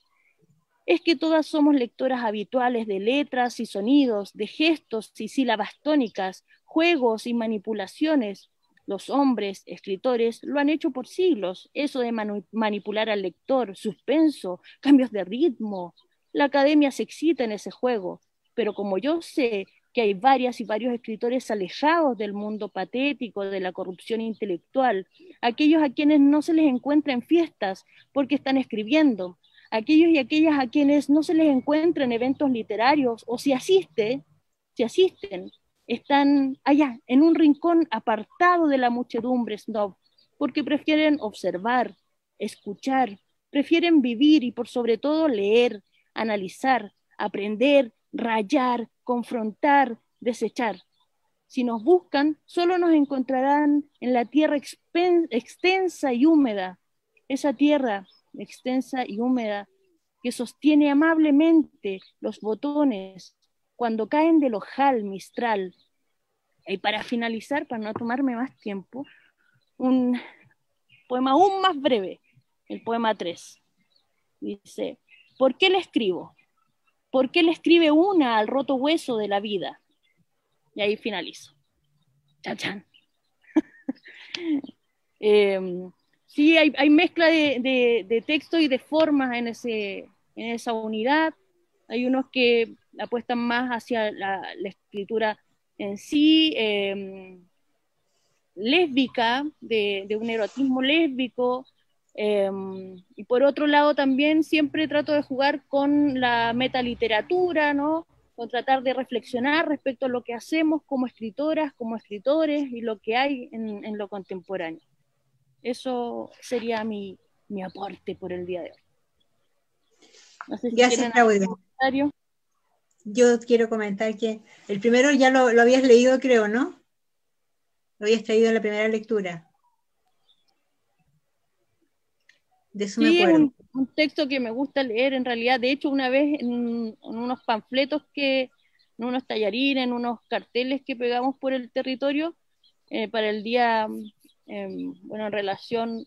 Es que todas somos lectoras habituales de letras y sonidos, de gestos y sílabas tónicas, juegos y manipulaciones. Los hombres, escritores, lo han hecho por siglos, eso de manipular al lector, suspenso, cambios de ritmo. La academia se excita en ese juego, pero como yo sé que hay varias y varios escritores alejados del mundo patético, de la corrupción intelectual, aquellos a quienes no se les encuentra en fiestas porque están escribiendo, aquellos y aquellas a quienes no se les encuentra en eventos literarios o si asiste, si asisten, están allá, en un rincón apartado de la muchedumbre snob, porque prefieren observar, escuchar, prefieren vivir y por sobre todo leer, analizar, aprender, rayar, confrontar, desechar. Si nos buscan, solo nos encontrarán en la tierra extensa y húmeda, esa tierra extensa y húmeda que sostiene amablemente los botones cuando caen del ojal mistral. Y para finalizar, para no tomarme más tiempo, un poema aún más breve, el poema 3. Dice, ¿por qué le escribo? ¿Por qué le escribe una al roto hueso de la vida? Y ahí finalizo. Chan, chan. *laughs* Em, sí, hay, mezcla de, texto y de formas en, ese, en esa unidad. Hay unos que apuestan más hacia la, escritura en sí, em, lésbica, de, de, un erotismo lésbico, Em, y por otro lado también siempre trato de jugar con la metaliteratura, ¿no? Con tratar de reflexionar respecto a lo que hacemos como escritoras, como escritores y lo que hay en, lo contemporáneo. Eso sería mi, mi, aporte por el día de hoy. No sé si Gracias, Claudia. Yo quiero comentar que el primero ya lo, lo habías leído, creo, ¿no? Lo habías traído en la primera lectura. De eso me acuerdo. un texto que me gusta leer en realidad. De hecho, una vez en, unos panfletos que, en unos tallarines, en unos carteles que pegamos por el territorio eh, para el día, em, bueno, en relación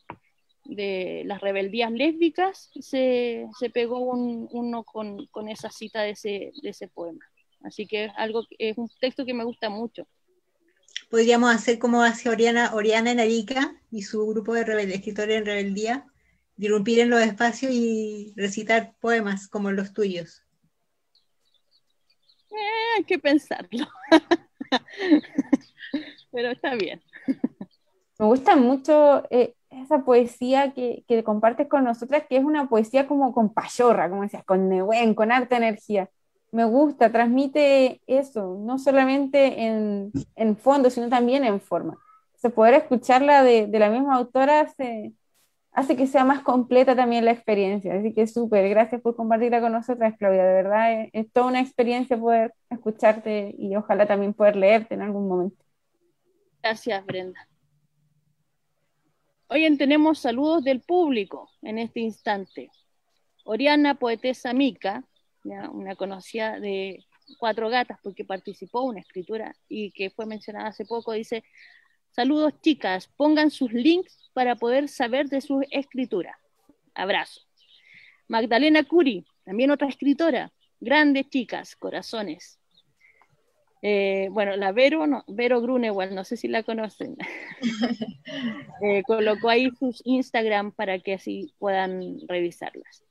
de las rebeldías lésbicas, se, se pegó un, uno con, con, esa cita de ese, de ese poema. Así que es, algo, es un texto que me gusta mucho. Podríamos hacer como hace Oriana, Oriana en Arica y su grupo de escritores en rebeldía, irrumpir en los espacios y recitar poemas como los tuyos. Eh, hay que pensarlo. *laughs* Pero está bien. Me gusta mucho eh, esa poesía que, que, compartes con nosotras, que es una poesía como con payorra, como decías, con neuen, con harta energía. Me gusta, transmite eso, no solamente en, en fondo, sino también en forma. O poder escucharla de, de la misma autora hace, hace que sea más completa también la experiencia. Así que súper, gracias por compartirla con nosotras, Claudia. De verdad, es, toda una experiencia poder escucharte y ojalá también poder leerte en algún momento. Gracias, Brenda. Hoy tenemos saludos del público en este instante. Oriana Poetesa Mica, una conocida de Cuatro Gatas porque participó en una escritura y que fue mencionada hace poco, dice, saludos chicas, pongan sus links para poder saber de su escritura. Abrazo. Magdalena Curi, también otra escritora. Grandes chicas, corazones. Eh, bueno, la Vero, no, Vero Grunewald, no sé si la conocen. *laughs* eh, colocó ahí sus Instagram para que así puedan revisarlas.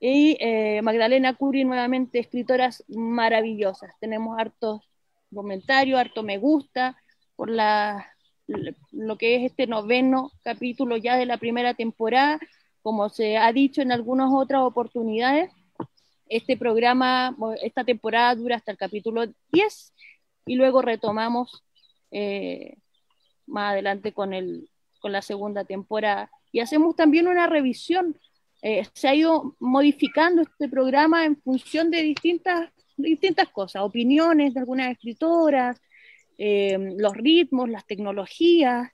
Y eh, Magdalena Curi, nuevamente, escritoras maravillosas. Tenemos hartos comentarios, harto me gusta por la lo que es este noveno capítulo ya de la primera temporada. Como se ha dicho en algunas otras oportunidades, este programa, esta temporada dura hasta el capítulo 10 y luego retomamos eh, más adelante con, el, con la segunda temporada. Y hacemos también una revisión. Eh, se ha ido modificando este programa en función de distintas, distintas cosas, opiniones de algunas escritoras, eh, los ritmos, las tecnologías,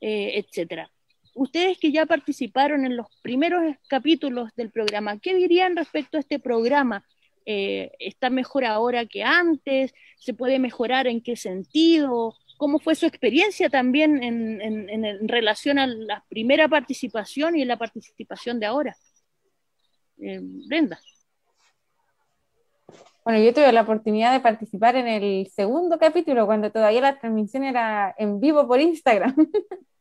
etcétera. Ustedes que ya participaron en los primeros capítulos del programa, ¿qué dirían respecto a este programa? Eh, ¿Está mejor ahora que antes? ¿Se puede mejorar en qué sentido? ¿Cómo fue su experiencia también en, en relación a la primera participación y la participación de ahora? Brenda. Bueno, yo tuve la oportunidad de participar en el segundo capítulo, cuando todavía la transmisión era en vivo por Instagram. *laughs*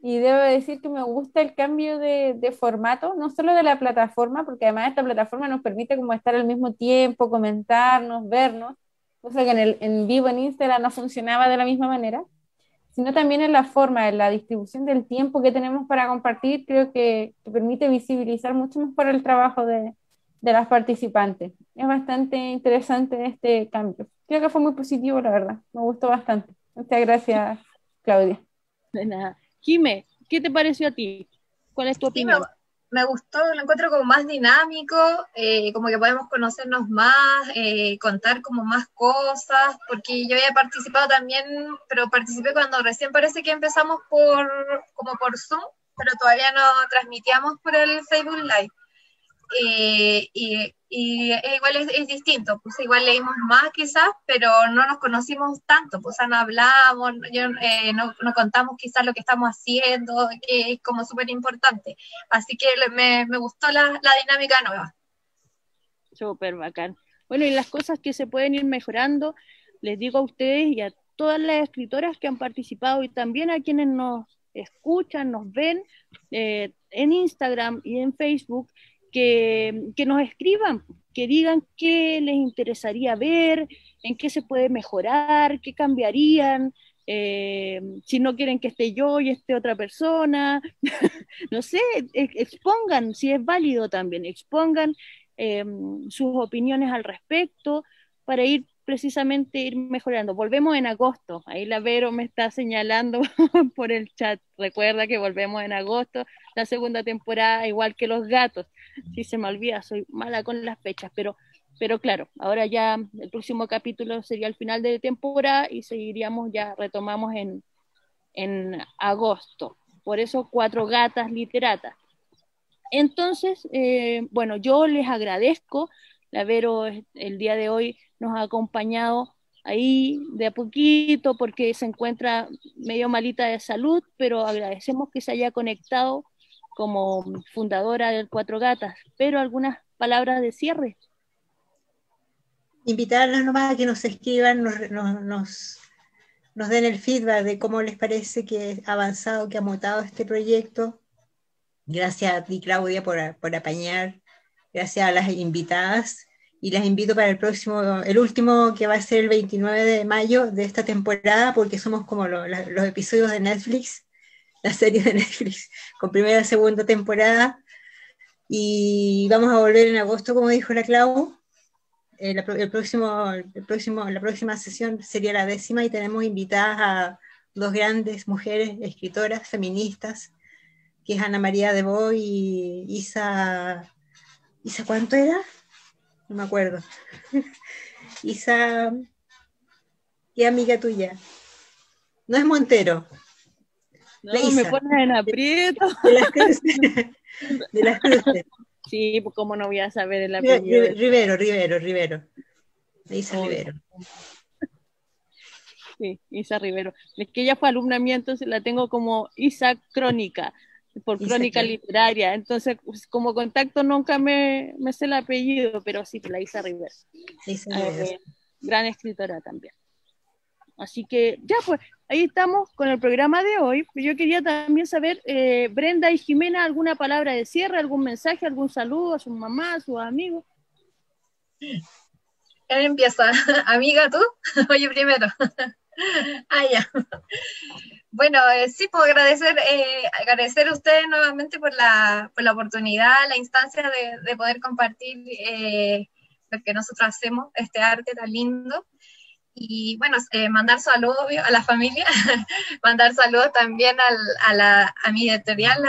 y debo decir que me gusta el cambio de, de, formato, no solo de la plataforma, porque además esta plataforma nos permite como estar al mismo tiempo, comentarnos, vernos, cosa que en, el, en vivo en Instagram no funcionaba de la misma manera, sino también en la forma, en la distribución del tiempo que tenemos para compartir, creo que, que permite visibilizar mucho mejor el trabajo de, de las participantes. Es bastante interesante este cambio. Creo que fue muy positivo, la verdad. Me gustó bastante. Muchas gracias, Claudia. De nada. Jime, ¿qué te pareció a ti? ¿Cuál es tu opinión? me, gustó, lo encuentro como más dinámico, eh, como que podemos conocernos más, eh, contar como más cosas, porque yo había participado también, pero participé cuando recién parece que empezamos por, como por Zoom, pero todavía no transmitíamos por el Facebook Live. Eh, y, igual es, distinto, pues igual leímos más quizás, pero no nos conocimos tanto, pues no hablamos, eh, no, no, contamos quizás lo que estamos haciendo, que es como súper importante. Así que me, me gustó la, la, dinámica nueva. Súper bacán. Bueno, y las cosas que se pueden ir mejorando, les digo a ustedes y a todas las escritoras que han participado y también a quienes nos escuchan, nos ven eh, en Instagram y en Facebook, que, nos escriban, que digan qué les interesaría ver, en qué se puede mejorar, qué cambiarían, eh, si no quieren que esté yo y esté otra persona, *laughs* no sé, expongan, si es válido también, expongan eh, sus opiniones al respecto para ir precisamente ir mejorando. Volvemos en agosto, ahí la Vero me está señalando *laughs* por el chat, recuerda que volvemos en agosto, la segunda temporada, igual que los gatos, si se me olvida, soy mala con las fechas, pero, pero claro, ahora ya el próximo capítulo sería el final de temporada y seguiríamos ya, retomamos en, en agosto, por eso cuatro gatas literatas. Entonces, eh, bueno, yo les agradezco. La Vero el día de hoy nos ha acompañado ahí de a poquito porque se encuentra medio malita de salud, pero agradecemos que se haya conectado como fundadora del Cuatro Gatas. Pero algunas palabras de cierre. Invitarlas nomás a que nos escriban, nos, nos, nos den el feedback de cómo les parece que ha avanzado, que ha mutado este proyecto. Gracias a ti, Claudia, por, por apañar. Gracias a las invitadas y las invito para el próximo, el último que va a ser el 29 de mayo de esta temporada, porque somos como los episodios de Netflix, la serie de Netflix, con primera y segunda temporada. Y vamos a volver en agosto, como dijo la Clau. Eh, próximo, el próximo, la próxima sesión sería la décima y tenemos invitadas a dos grandes mujeres escritoras feministas, que es Ana María de Boy y Isa... ¿Isa cuánto era? no me acuerdo. *laughs* Isa, ¿qué amiga tuya? No es Montero. No, me pones en aprieto. *laughs* De las cruces. De las cruces. Sí, pues cómo no voy a saber el apellido. Rivero, Rivero, Rivero. Isa Rivero. Sí, Isa Rivero. Es que ella fue alumna mía, entonces la tengo como Isa Crónica por crónica literaria. Entonces, pues, como contacto nunca me, me, sé el apellido, pero sí, la Isa Rivera. Eh, gran escritora también. Así que ya pues, ahí estamos con el programa de hoy. Yo quería también saber, eh, Brenda y Jimena, alguna palabra de cierre, algún mensaje, algún saludo a su mamá, a sus amigos. ¿Quién empieza? *laughs* Amiga, tú? *laughs* Oye, primero. *laughs* ah, ya. Bueno, eh, sí, puedo agradecer, eh, agradecer a ustedes nuevamente por la, por la oportunidad, la instancia de, de poder compartir eh, lo que nosotros hacemos, este arte tan lindo. Y bueno, eh, mandar saludos a la familia, *laughs* mandar saludos también al, a, la, a mi editorial,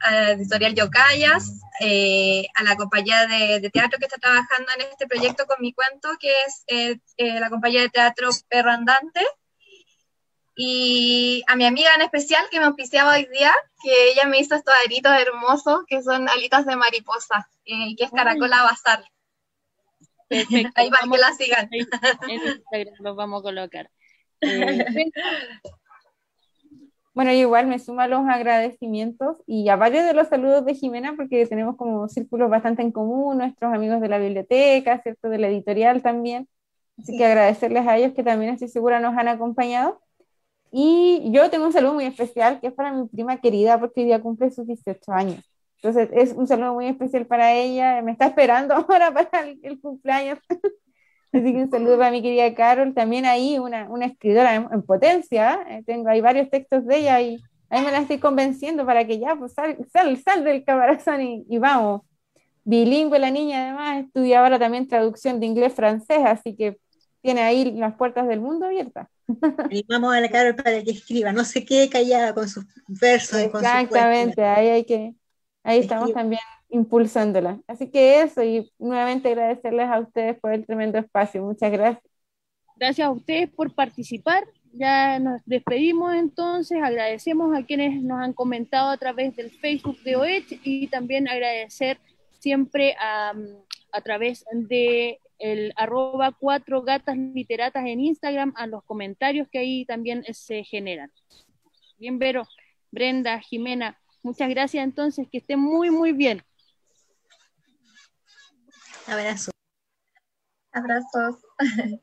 a la editorial Yocayas, a la compañía de, de, teatro que está trabajando en este proyecto con mi cuento, que es la compañía de teatro Perro Andante. Y a mi amiga en especial que me auspiciaba hoy día, que ella me hizo estos aritos hermosos que son alitas de mariposa, eh, que es Caracola Bazar. Perfecto. Ahí para que la sigan. En Instagram los vamos a colocar. Eh, *laughs* bueno, igual me sumo a los agradecimientos y a varios de los saludos de Jimena, porque tenemos como círculos bastante en común, nuestros amigos de la biblioteca, ¿cierto? De la editorial también. Así que agradecerles a ellos que también estoy segura nos han acompañado. Y yo tengo un saludo muy especial que es para mi prima querida porque hoy día cumple sus 18 años. Entonces es un saludo muy especial para ella. Me está esperando *laughs* ahora para el, cumpleaños. *laughs* Así que un saludo para mi querida Carol. También ahí una, una escritora en, potencia. Eh, tengo ahí varios textos de ella y ahí me la estoy convenciendo para que ya pues, sal, sal, sal del caparazón y, y vamos. Bilingüe la niña además, estudia ahora también traducción de inglés-francés, así que tiene ahí las puertas del mundo abiertas. *laughs* Animamos a la Carol para que escriba, no se quede callada con sus versos. Exactamente, ahí hay que, ahí estamos también impulsándola. Así que eso, y nuevamente agradecerles a ustedes por el tremendo espacio. Muchas gracias. Gracias a ustedes por participar. Ya nos despedimos entonces, agradecemos a quienes nos han comentado a través del Facebook de OECH y también agradecer siempre a, a través de el arroba cuatro gatas literatas en Instagram a los comentarios que ahí también se generan. Bien, Vero, Brenda, Jimena, muchas gracias entonces, que estén muy, muy bien. Abrazo. Abrazos. *laughs*